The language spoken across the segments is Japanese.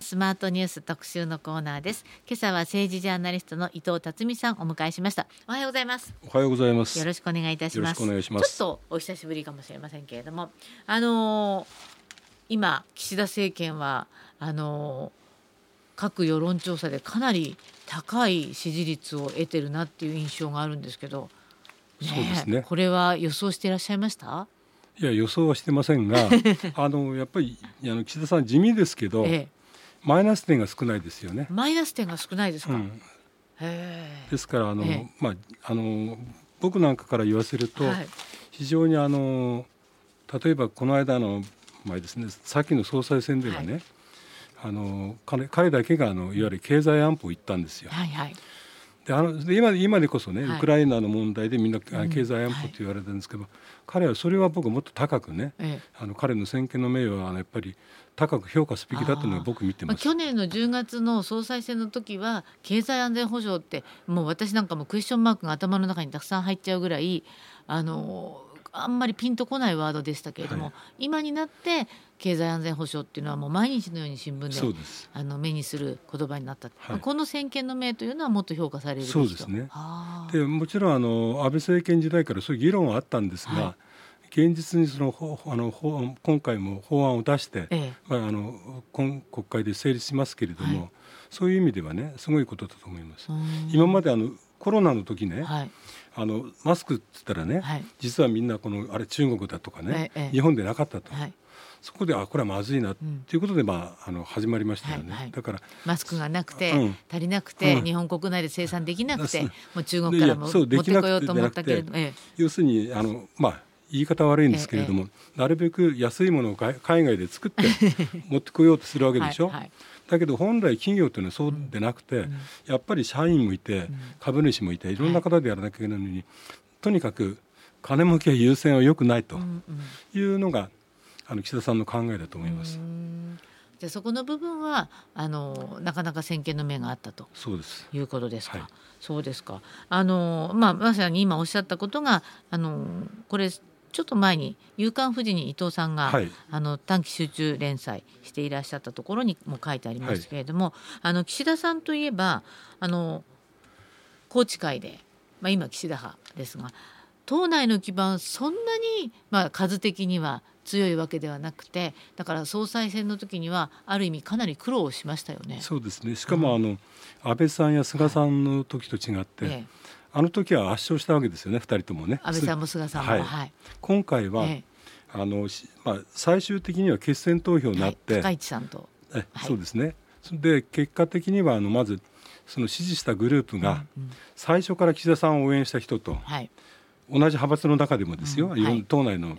スマートニュース特集のコーナーです。今朝は政治ジャーナリストの伊藤辰巳さんお迎えしました。おはようございます。おはようございます。よろしくお願いいたします。よろしくお願いします。ちょっとお久しぶりかもしれませんけれどもあのー今岸田政権はあのー各世論調査でかなり高い支持率を得てるなっていう印象があるんですけど、そうですね。これは予想していらっしゃいました？いや予想はしてませんが あのやっぱりあの岸田さん地味ですけど、ええマイナス点が少ないですよね。マイナス点が少ないですか、うん、ですからあの、ええ。まああの僕なんかから言わせると、はい。非常にあの例えばこの間の前ですね先の総裁選ではね、はあの彼彼だけがあのいわゆる経済安保を言ったんですよ。はいはいであので今今でこそね、はい。ウクライナの問題でみんな経済安保って言われてるんですけど、彼はそれは僕もっと高くねええ。あの彼の先見の名誉はやっぱり高く評価すべきだというのは僕見てまあ、ます。去年の10月の総裁選の時は経済安全保障ってもう私なんかもクエスチョンマークが頭の中にたくさん入っちゃうぐらいあのあんまりピンとこないワードでしたけれども、はい。今になって経済安全保障っていうのはもう毎日のように新聞で。あの目にする言葉になった、はい。まあこの先見の明というのはもっと評価されるそうですね。でもちろんあの安倍政権時代からそういう議論はあったんですが、は現実にそのほあのほ今回も法案を出して、ええ。まあ、あの今国会で成立しますけれども、はい。そういう意味ではねすごいことだと思います。うん。今まであのコロナの時ね、はいあのマスクって言ったらね、はい。実はみんなこのあれ中国だとかね、ええ。日本でなかったと、はい。そこであこれはまずいなとうん。いうことで、まあ、あの始まりましたよね、はいはい。だからマスクがなくて、うん。足りなくて、うん。日本国内で生産できなくて、もう中国からも持ってこようと思ったけれども、え要するにあの、まあ、言い方悪いんですけれども、なるべく安いものを海海外で作って持ってこようとするわえけでしょ、はいはいだけど本来企業というのはそうでなくて、ん。やっぱり社員もいて、ん。株主もいてい。ろんな方でやらなきゃいけないのに、とにかく金儲け優先は良くないというのが、あの岸田さんの考えだと思います。じゃあそこの部分はあのなかなか先見の明があったとそうです。いうことですか。はい。そうですか。あのまあまさに今おっしゃったことがあのこれちょっと前に「夕刊富士」に伊藤さんが、はい。あの短期集中連載していらっしゃったところにも書いてありますけれども、あの岸田さんといえばあの宏池会で、まあ、今岸田派ですが党内の基盤そんなに、まあ、数的には強いわけではなくてだから総裁選の時にはある意味かなり苦労しましたよね。そうですね。しかもあの、安倍さんや菅さんの時と違って、ええあの時は圧勝したわけですよね2人ともね。安倍さんも菅さんも、はい。はい。今回は、えあのしまあ、最終的には決選投票えはいになって、高市さんと、えはい。そうですね。で結果的にはあのまずその支持したグループが最初から岸田さんを応援した人とはい。同じ派閥の中でもですよ、うん。党内の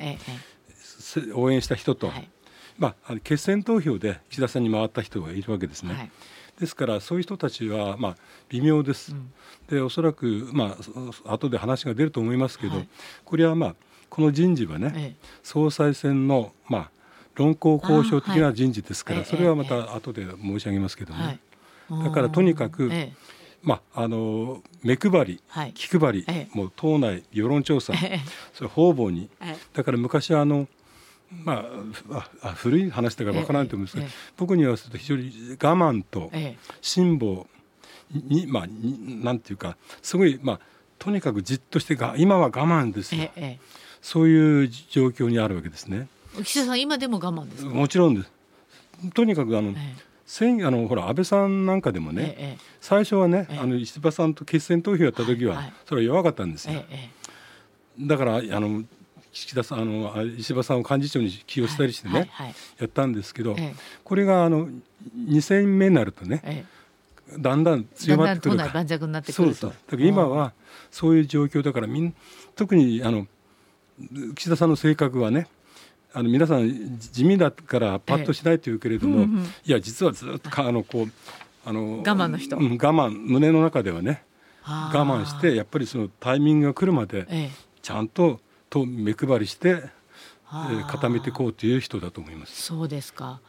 応援した人と、ええはい。まあ、決選投票で岸田さんに回った人がいるわけですね。はいですからそういう人たちはまあ微妙です。うん。でおそらくまあそ後で話が出ると思いますけど、はい。これはまあこの人事はね、ええ。総裁選のまあ論功行賞的な人事ですから、ええそれはまた後で申し上げますけどね。はい、だからとにかくええ。まああの目配り、はい。気配り、ええ。もう党内世論調査、ええ。それ方々に。ええ。だから昔はあのまあああ古い話だからわからないと思うんですけど、僕に言わせると非常に我慢とええ。辛抱にまあになんていうかすごいまあとにかくじっとしてが今は我慢ですよ、そういう状況にあるわけですね。え岸田さん今でも我慢ですか、もちろんです。とにかくあの、ええ。選あのほら安倍さんなんかでもね、ええ最初はね、ええ。あの石破さんと決選投票やった時は、はいはい。それは弱かったんですよ。だからあの岸田さんあのあ石破さんを幹事長に起用したりしてね、はいはい。やったんですけど、ええ。これがあの2戦目になるとね、えだんだんえ強まってくるから。内盤石になってくると。そうですだから今はそういう状況だからみん特にあの岸田さんの性格はねあの皆さん地味だからパッとしないというけれども、ええ。うんうんいや実はずっとかあのこうあの我慢の人。うん我慢胸の中ではね我慢してやっぱりそのタイミングが来るまでええ。ちゃんとと目配りして、えあ。ーー固めていこうという人だと思います。そうですか。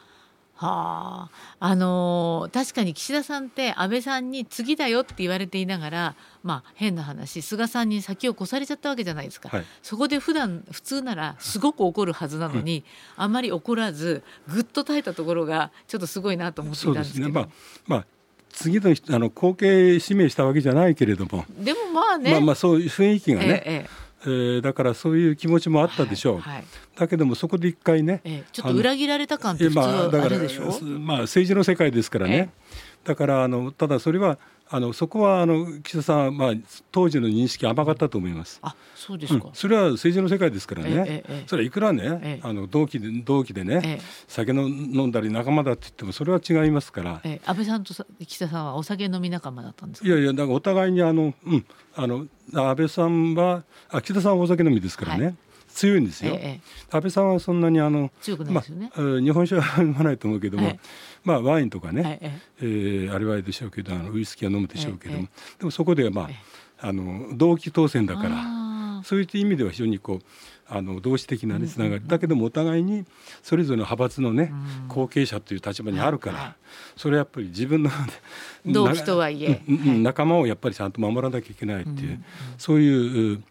はあ、あのー確かに岸田さんって安倍さんに次だよって言われていながら、まあ、変な話菅さんに先を越されちゃったわけじゃないですか、はい。そこで普段普通ならすごく怒るはずなのに、あんまり怒らずぐっと耐えたところがちょっとすごいなと思っていたんですけど。すね。まあまあ次の人あの後継指名したわけじゃないけれども、でもまあね、まあまあそういう雰囲気がね、ええええーだからそういう気持ちもあったでしょう、はいはい。だけどもそこで一回ね、ええちょっと裏切られた感って普通あ、だからあるでしょ、すまあ、政治の世界ですからね、だからあのただそれはあのそこはあの岸田さんは、まあ、当時の認識甘かったと思います。あそうですか、うん、それは政治の世界ですからね、それはいくらね、ええ。あの同期で同期でね、ええ。酒の飲んだり仲間だって言ってもそれは違いますから、ええ。安倍さんとさ岸田さんはお酒飲み仲間だったんですか？いやいやだからお互いにあの、うん、あの安倍さんはあ岸田さんはお酒飲みですからね、はい強いんですよ、ええええ。安倍さんはそんなにあのね。まあ、えー日本酒は飲まないと思うけども、はい。まあワインとかね、はいええ。ーあれはあれでしょうけどあのウイスキーは飲むでしょうけども、えでもそこではまあ、えあの同期当選だからそういう意味では非常にこうあの同志的なねつながり、だけどもお互いにそれぞれの派閥のね、うん後継者という立場にあるから、それはやっぱり自分の同期とはいえ。仲間をやっぱりちゃんと守らなきゃいけないっていう、うんそういう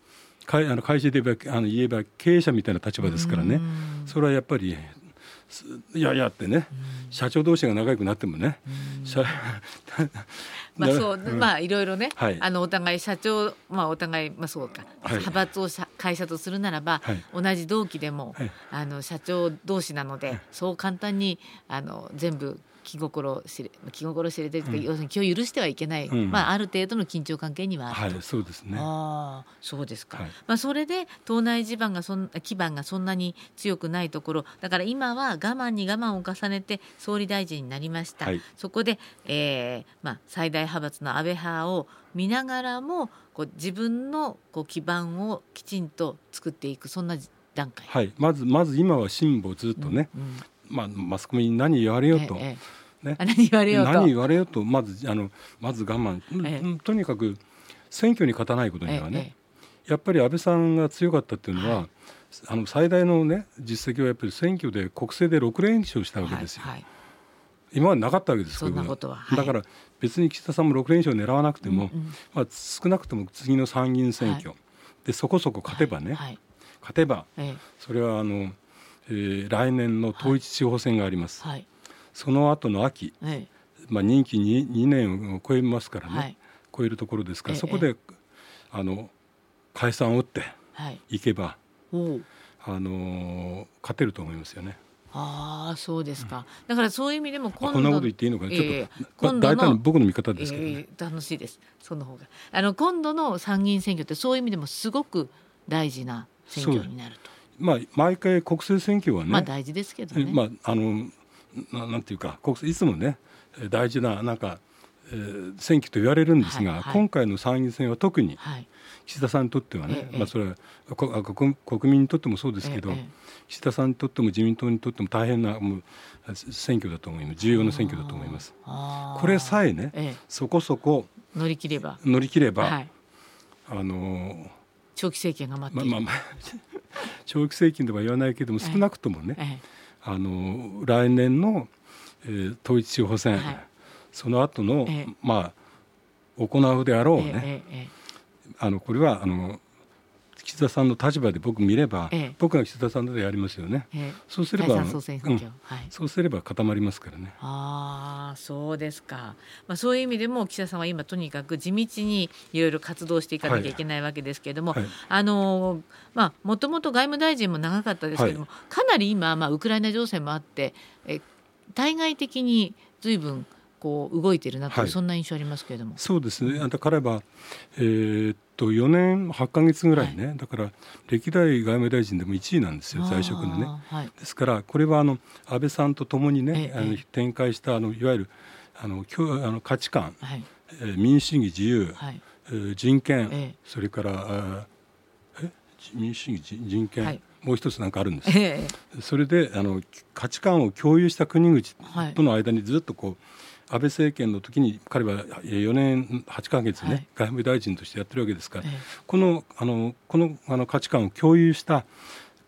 う会あの会社で言えばあの言えば経営者みたいな立場ですからね、うん。それはやっぱりすいやいやってね、社長同士が仲良くなってもね、社 まあそう、ん。まあいろいろね、はい。あのお互い社長まあお互いまあそうか、はい。派閥を社会社とするならば、はい。同じ同期でも、はい。あの社長同士なので、そう簡単にあの全部気心知れ気心知れてるというか、要するに気を許してはいけない、うん。まあある程度の緊張関係にはあると。はいそうですね。ああそうですか、はい。まあ、それで党内地盤がそん基盤がそんなに強くないところ。だから今は我慢に我慢を重ねて総理大臣になりました、はい。そこで、えーまあ、最大派閥の安倍派を見ながらもこう自分のこう基盤をきちんと作っていくそんな段階。はい。まずまず今は辛抱ずっとね、うんまあ、マスコミに何言われようと、ええね。あ何言われようと。何言われようとまずあのまず我慢、えとにかく選挙に勝たないことにはね、えやっぱり安倍さんが強かったっていうのは、はい。あの最大のね実績はやっぱり選挙で国政で6連勝したえわけですよ、はいはい。今までなかったわけですそんなこういうことははい。だから別に岸田さんも6連勝狙わなくても、うんうんまあ、少なくとも次の参議院選挙、でそこそこ勝てばね、はい。勝てばええ。それはあの、えー来年の統一地方選があります、はい。その後の秋、えまあ、任期 2, 2年を超えますからね、はい。超えるところですから、ええそこであの解散を打ってえはい。いけば、あのー勝てると思いますよね。ああそうですか、だからそういう意味でも今度あこんなこと言っていいのかちょっと今度の大体の僕の見方ですけどね。ええ楽しいです。その方が。あの今度の参議院選挙ってそういう意味でもすごく大事な選挙になるとまあ毎回国政選挙はね、まあ大事ですけどね、まああのななんていうか国政いつもねえー大事ななんか、えー選挙と言われるんですが、はいはい。今回の参議院選は特にはい。岸田さんにとってはね、ええまあそれは国国民にとってもそうですけど、ええ岸田さんにとっても自民党にとっても大変なもう選挙だと思います。重要な選挙だと思います。これさえね、ええ。そこそこ乗り切れば。乗り切れば、はい。あの長期政権が待っている、まあまあまあ 長期政権とは言わないけどもええ少なくともね、えあの来年の、えー統一地方選、はい。その後の、ええ。まあ行うであろうえね、あのこれはあの岸田さんの立場で僕見れば、ええ。僕が岸田さんでやりますよね。ええ。そうすれば解散総選挙、うん。はい。そうすれば固まりますからね。ああそうですか、まあ、そういう意味でも岸田さんは今とにかく地道にいろいろ活動していかなきゃい。けないわけですけれども、はい。あのーまあもともと外務大臣も長かったですけれども、かなり今、まあ、ウクライナ情勢もあってえ対外的に随分こう動いてるなという、はい。そんな印象ありますけれども。そうですね。だからば、えーっと4年8ヶ月ぐらいね、だから歴代外務大臣でも1位なんですよ在職のね。はい。ですからこれはあの安倍さんとともにね、ええあの展開したあのいわゆるあの教あの価値観、はい。えー民主主義自由、はい。えー人権、ええ。それからえ？民主主義人人権、はい。もう一つなんかあるんです。ええ。それであの価値観を共有した国々はい。との間にずっとこう安倍政権の時に彼は4年8ヶ月ね、はい。外務大臣としてやってるわけですから、ええ。このあのこのあの価値観を共有した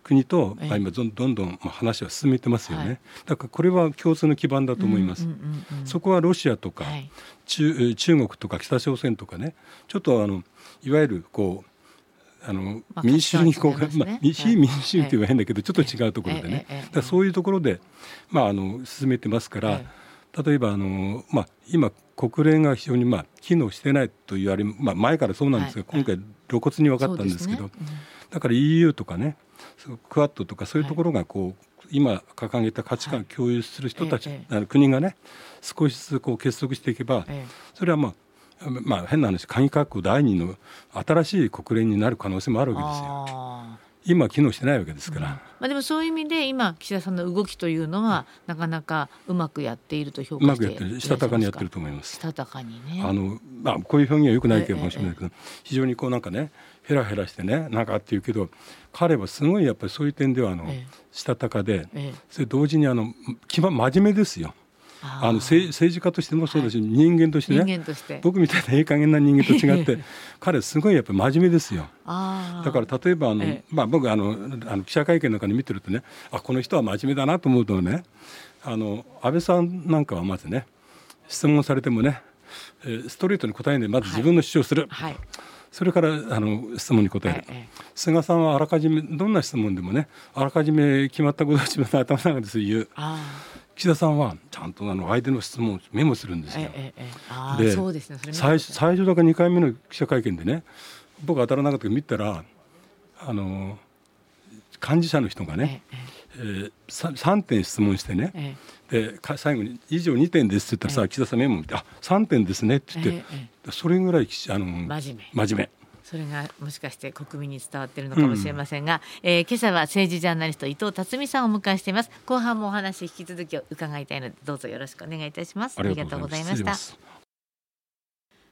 国と、ええ。まあ、今どんどんどんまあ話は進めてますよね、はい。だからこれは共通の基盤だと思います、うんうんうんうんそこはロシアとか、はい。中えー中国とか北朝鮮とかねちょっとあのいわゆるこうあのまあ民主主義にこう、ね。まあ、非民主主義って言えば変だけど、ちょっと違うところでね、だそういうところで、まあ、あの進めてますから、え例えばあの、まあ、今国連が非常に、まあ、機能してないと言われ、まあ、前からそうなんですが、はい今回露骨に分かったんですけどそうですね。だから EU とかねクアッドとかそういうところがこう、今掲げた価値観を共有する人たち、ええあの国がね少しずつこう結束していけば、ええ。それはまあまあ変な話鍵括弧第二の新しい国連になる可能性もあるわけですよ。今機能してないわけですから。まあ、でもそういう意味で今岸田さんの動きというのはなかなかうまくやっていると評う価してまくやってる。したたかにやってるとと思います。したたかにね。あのまあこういう表現はよくないかもしれないけど、非常にこうなんかねヘラヘラしてねなんかっていうけど彼はすごいやっぱりそういう点ではあの、えしたたかで、ええ。それ同時にあの真面目ですよ。あの政政治家としてもそうだし、人間として人ね間として。僕みたいなええ加減な人間と違って 彼すごいやっぱり真面目ですよ。だから例えばあの、ええ。まあ、僕あのあの記者会見なんかで見てるとねあこの人は真面目だなと思うとねあの安倍さんなんかはまずね質問されてもね、えーストレートに答えないでまず自分の主張する、はい。それからあの質問に答える、ええ菅さんはあらかじめどんな質問でもねあらかじめ決まったことを自分の頭の中で言う。あ岸田さんはちゃんとあの相手の質問をメモするんですよ。で最初最初だから2回目の記者会見でね僕当たらなかったけど見たらあの幹事社の人がね、ええー、さ3点質問してねええ。でか最後に「以上2点です」って言ったらさ、ええ。岸田さんメモ見て「あ3点ですね」って言って、それぐらいきあの真面目。真面それがもしかして国民に伝わっているのかもしれませんが、えー今朝は政治ジャーナリスト伊藤辰巳さんをお迎えしています。後半もお話引き続き伺いたいのでどうぞよろしくお願いいたします。目ありがとうございました。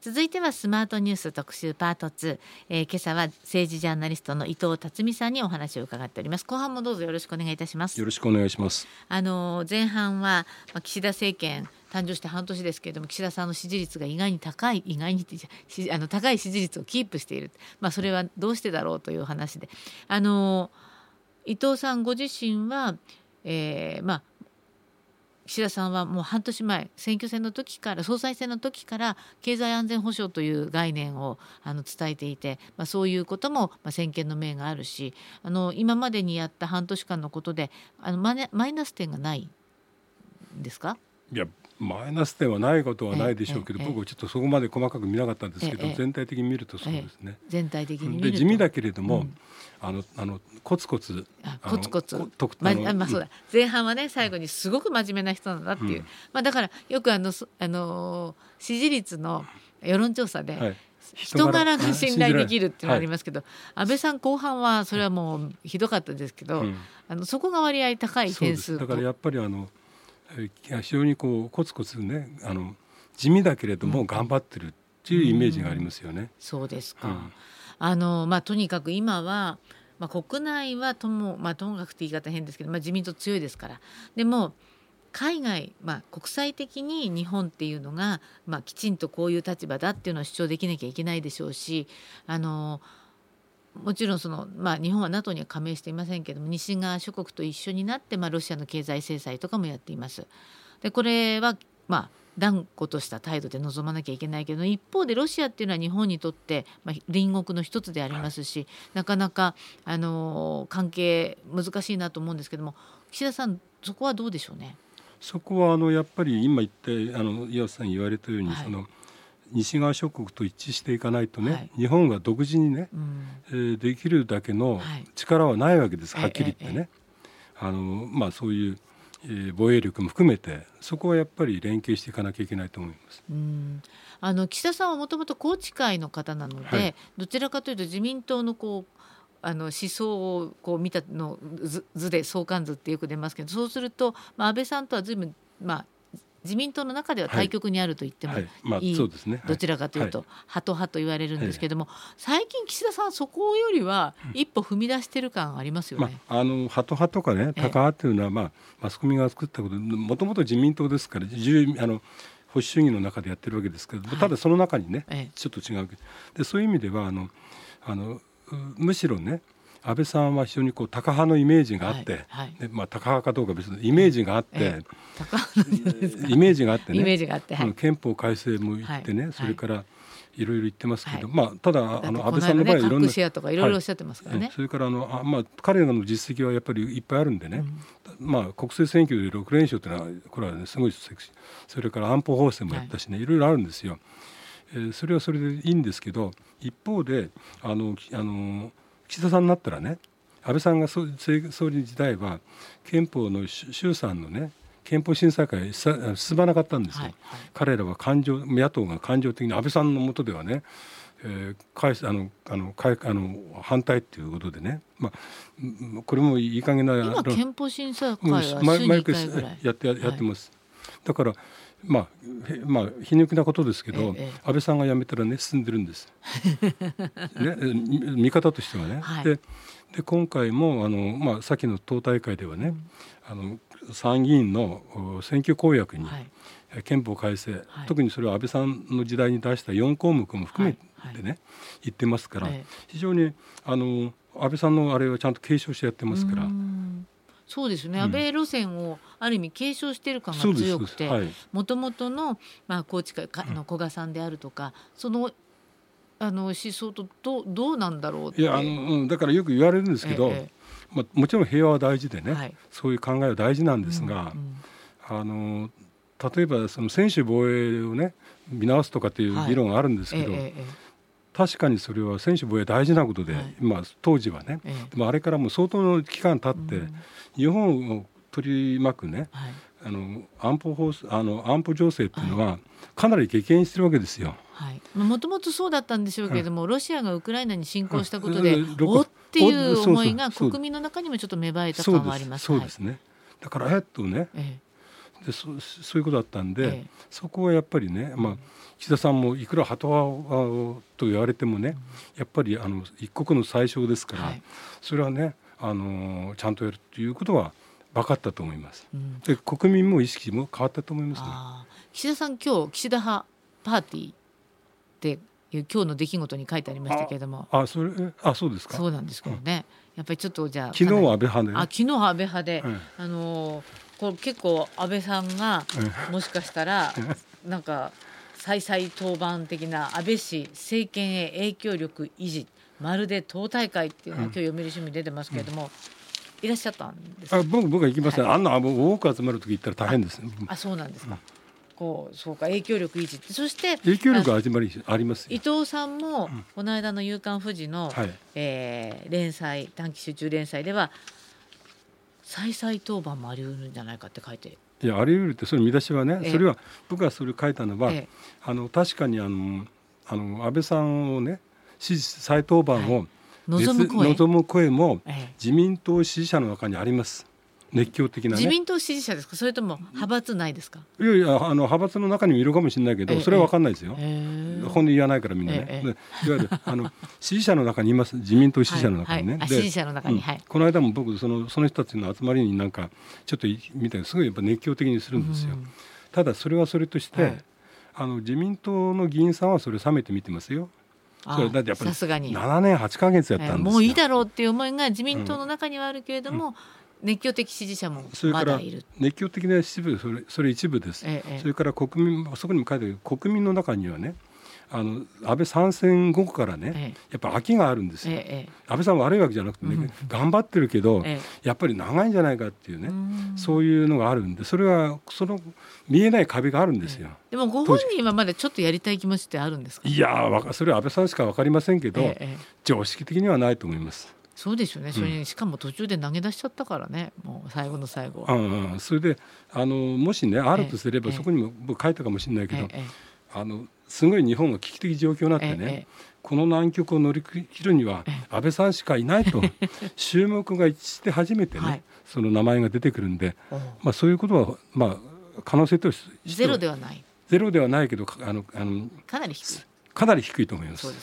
続いてはスマートニュース特集パート2、えー今朝は政治ジャーナリストの伊藤辰巳さんにお話を伺っております。後半もどうぞよろしくお願いいたします。よろしくお願いします。あの前半は、まあ、岸田政権誕生して半年ですけれども岸田さんの支持率が意外に高い意外にあの高い支持率をキープしている、まあ、それはどうしてだろうという話で。あの伊藤さんご自身は、えーまあ、岸田さんはもう半年前選挙戦の時から総裁選の時から経済安全保障という概念をあの伝えていて、まあ、そういうことも、まあ、先見の明があるしあの今までにやった半年間のことであのママイナス点がないですか？いやマイナス点はないことはないでしょうけど、僕はちょっとそこまで細かく見なかったんですけど、ええ全体的に見るとそうですね。全体的に見ると。で地味だけれども、うん。あのあのコツコツコツコツ。ままあそうだ。前半はね最後にすごく真面目な人なんだっていう、うん。まあだからよくあのそあのー支持率の世論調査で、はい。人柄が信頼できるっていうのがありまますけど、安倍さん後半はそれはもうひどかったですけど、うん。あのそこが割合高い点数す。だからやっぱりあのえー非常にこうコツコツねあの地味だけれども頑張ってるっていうイメージがありますよね。そうですか、うん。あのまあとにかく今は、まあ、国内はとも,、まあ、ともかくって言い方変ですけど、まあ、自民党強いですから。でも海外、まあ、国際的に日本っていうのが、まあ、きちんとこういう立場だっていうのを主張できなきゃいけないでしょうしあのもちろんその、まあ、日本は NATO には加盟していませんけども西側諸国と一緒になって、まあ、ロシアの経済制裁とかもやっています。でこれは、まあ、断固とした態度で臨まなきゃいけないけど一方でロシアっていうのは日本にとって、まあ、隣国の一つでありますし、なかなか、あの関係難しいなと思うんですけども岸田さんそこはどうでしょうね？そこはあのやっぱり今言ってあの岩瀬さん言われたように、はいその西側諸国と一致していかないとね、はい。日本が独自にね、うん。えーできるだけのはい。力はないわけです、ええはっきり言ってえね。あのまあそういう、えー防衛力も含めてそこはやっぱり連携していかなきゃいけないと思います。うん。あの岸田さんはもともと宏池会の方なので、はい。どちらかというと自民党のこうあの思想をこう見たの図図で相関図ってよく出ますけどそうすると、まあ、安倍さんとは随分、まあ、自民党の中では対極にあると言ってもはい、まあいい。そうですね。はい。どちらかというと、ハト派と言われるんですけども、最近岸田さんはそこよりは一歩踏み出してる感ありますよまね。あ、あのハト派とかね、ええ。タカ派っていうのは、まあ、マスコミが作ったこと、もともと自民党ですから、自由あの保守主義の中でやってるわけですけど、はい。ただその中にね、ええ。ちょっと違うで、そういう意味ではあのあのうむしろね、安倍さんは非常にこうタカ派のイメージがあって、はいはい。でまあ、タカ派かどうか別にイメージがあって、ええ高イメージが。あってねイメージがあってはい。憲法改正も言ってね、はいそれからいろいろ言ってますけど、はい。まあただあの安倍さんの場合ねはいろんな、核シェアとかい。ろいろおっしゃってますからね。えそれからあのあ、まあ、彼らの実績はやっぱりいっぱいあるんでね、まあ、国政選挙で6連勝というのはこれは、ね、すごいそれから安保法制もやったしね、い、ろいろあるんですよ。えーそれはそれでいいんですけど一方であのきあの岸田さんになったらね安倍さんが総総理時代は憲法の衆衆参のね憲法審査会さ進まなかったんですよ。はいはい彼らは感情野党が感情的に安倍さんの下ではね、あのあのあの反対っていうことでね、まあうんこれもいい加減な今憲法審査会うんは週に1毎毎回回ぐらいやってややってます。だからまあへまあ皮肉なことですけど、ええ安倍さんが辞めたらね進んでるんです。ね見方としてはね。はい。でで今回もあのまあ先の党大会ではね、あの参議院のお選挙公約に、はい。え憲法改正、はい。特にそれは安倍さんの時代に出した4項目も含めてね、はい。言ってますから、ええ。非常にあの安倍さんのあれはちゃんと継承してやってますからそうですね、うん。安倍路線をある意味継承している感が強くてはい。もともとの、まあ、高知会かの古賀さんであるとかそのあの思想とどうどうなんだろうって。いやあの、うん、だからよく言われるんですけど、えまあ、もちろん平和は大事でね、はい。そういう考えは大事なんですが、うんあの例えばその専守防衛をね見直すとかっていうはい。議論があるんですけど、ええええ確かにそれは専守防衛大事なことで、はい。まあ、当時はね、ええ。でもあれからもう相当の期間経って、うん。日本を取り巻くねはい。あの安保法あの安保情勢っていうのはかなり激変してるわけですよ。はい、もともとそうだったんでしょうけれども、ロシアがウクライナに侵攻したことで、おっていう思いが国民の中にもちょっと芽生えた感はあります。すそうですね、だからえっとねはいえでそそういうことだったんで、ええ。そこはやっぱりね、まあ、岸田さんもいくら鳩派と言われてもね、やっぱりあの一国の最小ですから、はい。それはね、あのちゃんとやるということは分かったと思います。えうん。で国民も意識も変わったと思いますね。岸田さん今日岸田派パーティーっていう今日の出来事に書いてありましたけれども。あそれあそうですか？そうなんですけどね、やっぱりちょっとじゃあ昨日は安倍派で、ね。あ昨日は安倍派で、うんあのーこれ結構安倍さんがもしかしたらなんか再々登板的な安倍氏政権へ影響力維持まるで党大会っていうのが今日読売新聞に出てますけれども、いらっしゃったんですあ僕僕は行きません、はい。あんな多く集まる時行ったら大変です、あそうなんですか、こうそうか影響力維持。そして影響力は始まりあります伊よ。藤さんもこの間の「夕刊富士の」はい。えー連載短期集中連載では再々登板もあり得るんじゃないかって書いていやあり得るってそれ見出しはね、ええ。それは僕がそれ書いたのは、ええ。あの確かにあのあの安倍さんをね支持再登板を望む声。望む声もええ。自民党支持者の中にあります熱狂的なね。自民党支持者ですか？それとも派閥ないですか、いやいやあの派閥の中にもいるかもしれないけど、ええ。それは分かんないですよ、へえ。本音言わないからみんなね、いわゆるあの支持者の中にいます。自民党支持者の中にね、ではいはい。あ支持者の中にうん。はい。この間も僕そのその人たちの集まりになんかちょっとい見たらすごいやっぱ熱狂的にするんですよ、うんただそれはそれとして、はい。あの自民党の議員さんはそれを冷めて見てますよ。あそれだってやっぱりさすがに、7年8か月やったんですよ、えーもういいだろうっていう思いが自民党の中にはあるけれども、熱狂的支持者もそれから。熱狂的な一部それそれ一部です、ええそれから国民そこにも書いてある国民の中にはねあの安倍参戦後からね、えやっぱ飽きがあるんですよ、ええ安倍さんは悪いわけじゃなくてね、うん。頑張ってるけど、えやっぱり長いんじゃないかっていうね、うん。そういうのがあるんでそれはその見えない壁があるんですよ。でもご本人はまだちょっとやりたい気持ちってあるんですか？いやそれは安倍さんしか分かりませんけど、常識的にはないと思います。そうですよね。それにしかも途中で投げ出しちゃったからね。もう最後の最後は。うんうん、それであのもしねあるとすれば、ええそこにも僕書いたかもしれないけど、ええあのすごい日本が危機的状況になってね、この難局を乗り切るにはえ安倍さんしかいないと 注目が一致して初めてね、はいその名前が出てくるんで、まあ、そういうことは、まあ、可能性としてゼロではない。ゼロではないけどかあのあのかなり低い。かなり低いと思います。そうで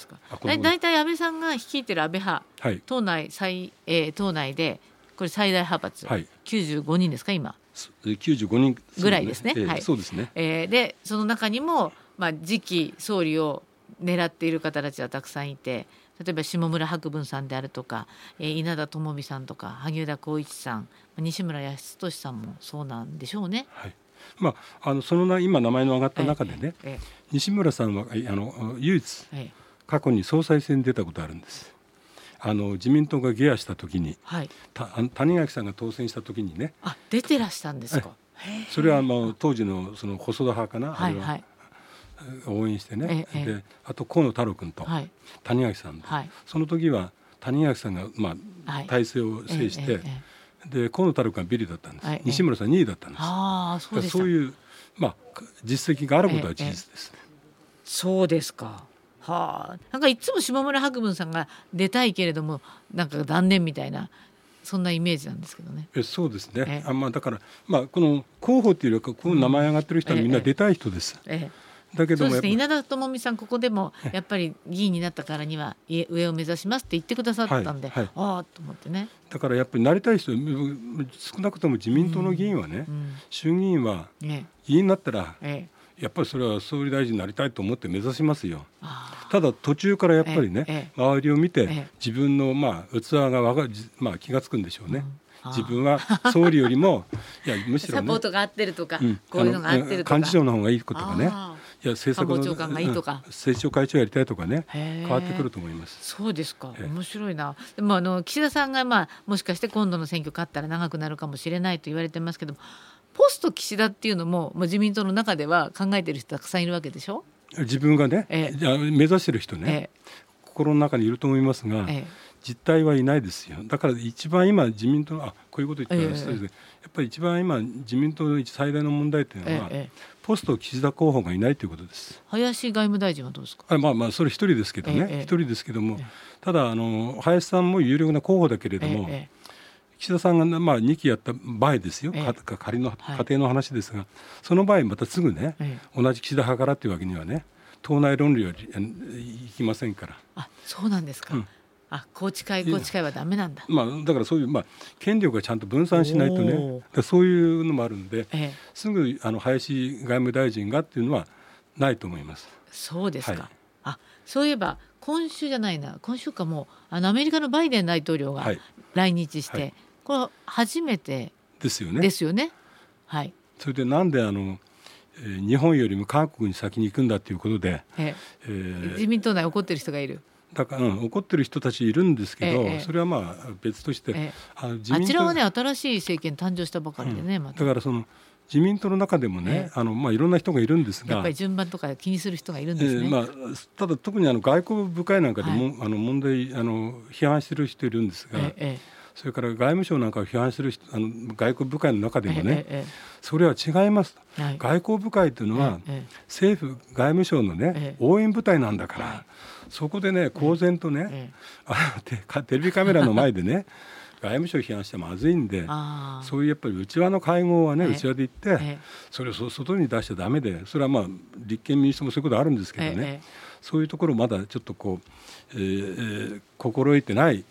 いたい安倍さんが率いてる安倍派、はい。党内最、えー、党内でこれ最大派閥、はい。95人ですか今。す95人。ぐらいですね。ええはい。そうですね。えーでその中にも、まあ、次期総理を狙っている方たちはたくさんいて例えば下村博文さんであるとか、えー、稲田朋美さんとか萩生田光一さん西村康稔さんもそうなんでしょうね。はいまあ、あのそのな今名前の上がった中でね、えええ、西村さんはあの唯一過去に総裁選に出たことあるんです。あの自民党が下野した時に、はい、谷垣さんが当選した時にね。あ出てらしたんですか、それはもう当時のその細田派かな、はいは。い、応援してね、であと河野太郎君と谷垣さん、はい、その時は谷垣さんが、まあ、体制を制して、で河野太郎君はビリだったんです、西村さん2位だったんです。あそうそういう、まあ、実績があることは事実です、ね、そうですか。はあ、なんかいつも下村博文さんが出たいけれどもなんか断念みたいなそんなイメージなんですけどね。えそうですね。あまあだからまあこの候補っていうよりかこの名前上がってる人はみんな出たい人です。ええだけども、ね、稲田朋美さんここでもやっぱり議員になったからには上を目指しますって言ってくださったんで、はいはい、ああと思ってね。だからやっぱりなりたい人少なくとも自民党の議員はね、うんうん、衆議院は議員になったら、ええ。やっぱりそれは総理大臣になりたいと思って目指しますよ。ただ途中からやっぱりね、周りを見て自分のまあ器がわかまあ気が付くんでしょうね。自分は総理よりも いやむしろ、ね、サポートが合ってるとか、うん、こういうのが合ってるとか。幹事長の方がいいことがねいや政策の長官がいいとか、政調会長やりたいとかね変わってくると思います。そうですか。面白いな。でもあの岸田さんがまあもしかして今度の選挙勝ったら長くなるかもしれないと言われてますけどポスト岸田っていうのも、まあ、自民党の中では考えてる人たくさんいるわけでしょ？自分がね、ええ、目指してる人ね、え、心の中にいると思いますが、実態はいないですよ。だから一番今自民党あこういうこと言ったら失礼ですね、やっぱり一番今自民党の最大の問題点は、ポスト岸田候補がいないということです。林外務大臣はどうですか？あまあまあそれ一人ですけどね、一、人ですけども、ただあの林さんも有力な候補だけれども、岸田さんがまあ2期やった場合ですよ、仮の家庭の話ですが、その場合またすぐね、同じ岸田派からというわけにはね、党内論理よりいきませんから。あそうなんですか。うんあ宏池会宏池会はダメなんだ。まあだからそういうまあ権力がちゃんと分散しないとね、そういうのもあるんで、ええ、すぐあの林外務大臣がっていうのはないと思います。そうですか。はい、あそういえば今週じゃないな今週かもあのアメリカのバイデン大統領が来日して、はい、これ初めてですよね。ですよね。はい。それでなんであのえー、日本よりも韓国に先に行くんだということで、ええ自民党内怒ってる人がいる。だから、うん、怒ってる人たちいるんですけど、ええ、それはまあ別として、え、ああちらはね新しい政権誕生したばかりでね、うんま、だ。からその自民党の中でもね、あのまあいろんな人がいるんですが、やっぱり順番とか気にする人がいるんですね。まあただ特にあの外交部会なんかでも、はい、あの問題あの批判してる人いるんですが、それから外務省なんかを批判してる人あの外交部会の中でもね、それは違います、はい、外交部会というのは、政府外務省のね、応援部隊なんだから。そこでね公然とね、あテレビカメラの前でね 外務省批判してまずいんでそういうやっぱり内輪の会合はね内輪で行って、それを外に出しちゃだめでそれはまあ立憲民主党もそういうことあるんですけどね、そういうところまだちょっとこう、えー、心得てない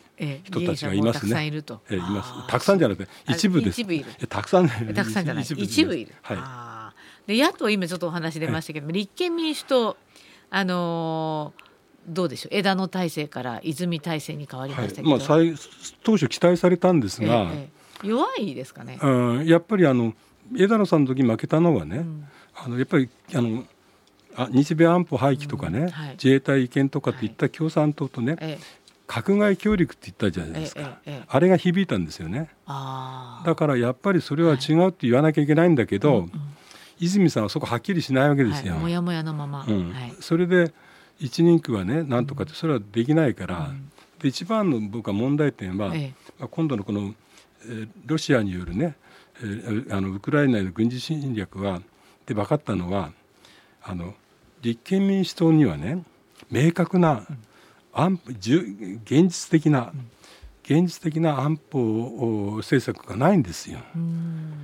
人たちがいますね。たくさんいると。えー、います。たくさんじゃなくて一部です。一部いる。たくさんたくさんじゃない。一部いる。はい。で野党今ちょっとお話出ましたけども、立憲民主党あのーどうでしょう？枝野体制から泉体制に変わりましたけど、はい、まあ、最当初期待されたんですが、ええ、弱いですかね、うん、やっぱりあの枝野さんの時負けたのはね、うん、あのやっぱりあのあ日米安保廃棄とかね、うん。はい、自衛隊違憲とかっていった共産党とね、はい、閣外協力って言ったじゃないですか、あれが響いたんですよね。だからやっぱりそれは違うって言わなきゃいけないんだけど、はいうんうん、泉さんはそこはっきりしないわけですよ。もやもやのまま、うん。それで一人区はねなんとかってそれはできないから、で一番の僕は問題点は、ええ、今度のこの、えー、ロシアによるね、えー、あのウクライナへの軍事侵略はで分かったのはあの立憲民主党にはね明確な安現実的な、現実的な安保政策がないんですよ。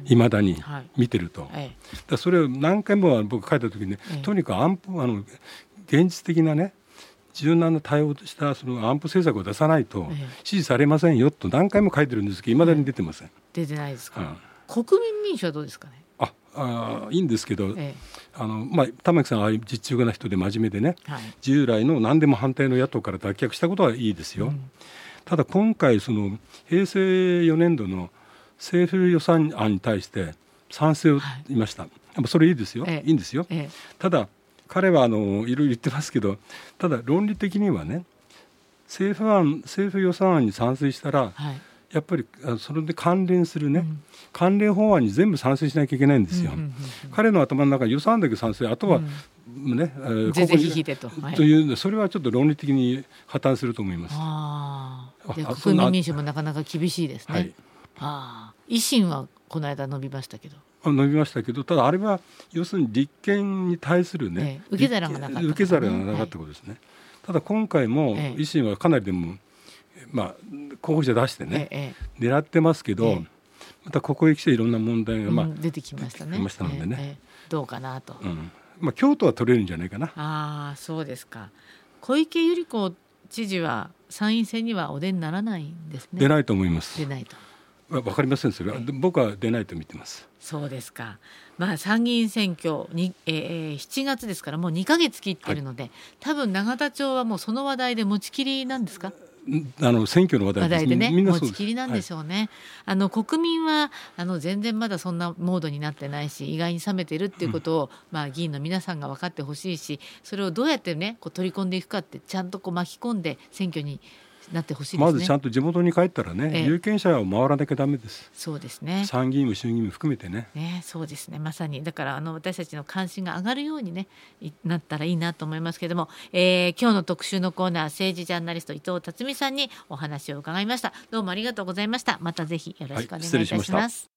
いまだに見てると、はい、だそれを何回も僕書いた時にね、とにかく安保あの現実的なね柔軟な対応したその安保政策を出さないと支持されませんよと何回も書いてるんですけどいまだに出てません。出てないですか、うん、国民民主はどうですかね？ああいいんですけど、えあのまあ、玉木さんはああいう実直な人で真面目でね、えはい。従来の何でも反対の野党から脱却したことはいいですよ。うん。ただ今回その平成4年度の政府予算案に対して賛成を言いました、やっぱそれいいですよ、ええ。いいんですよ。ええ。ただ彼はあのいろいろ言ってますけどただ論理的にはね政府案政府予算案に賛成したらはいやっぱりあそれで関連するね、うん関連法案に全部賛成しなきゃいけないんですよ。うんうんうん彼の頭の中に予算案だけ賛成あとは、ね、えーぜひひでと。はいというそれはちょっと論理的に破綻すると思います。ああ。国民民主もなかなか厳しいですね。はいああ。維新はこの間伸びましたけど。あ伸びましたけどただあれは要するに立憲に対するね、ええ受け皿がなかったね受け皿がなかったことですね、ただ今回もええ維新はかなりでも、まあ、候補者出してね、ええ狙ってますけど、ええまたここへ来ていろんな問題が、まあうん出てきましたね。ましたのでねどうかなと。うんまあ、京都は取れるんじゃないかな。ああ、そうですか。小池百合子知事は参院選にはお出にならないんですね。出ないと思います。出ないと。わわかりませんそれ。は、で僕は出ないと見てます。そうですか。まあ参議院選挙に、えー、7月ですからもう2ヶ月切ってるので、多分永田町はもうその話題で持ちきりなんですか？んあの選挙の話題です。話題でね持ちきりなんでしょうね、あの国民はあの全然まだそんなモードになってないし意外に冷めてるっていうことを、まあ、議員の皆さんが分かってほしいしそれをどうやってねこう取り込んでいくかってちゃんとこう巻き込んで選挙になってほしいね。まずちゃんと地元に帰ったらね、ええ。有権者を回らなきゃダメです。そうですね。参議院も衆議院も含めてね。ね、そうですね。まさに。だからあの私たちの関心が上がるようにねいなったらいいなと思いますけれども、えー今日の特集のコーナー政治ジャーナリスト伊藤辰巳さんにお話を伺いました。どうもありがとうございました。またぜひよろしくお願いいたします、はい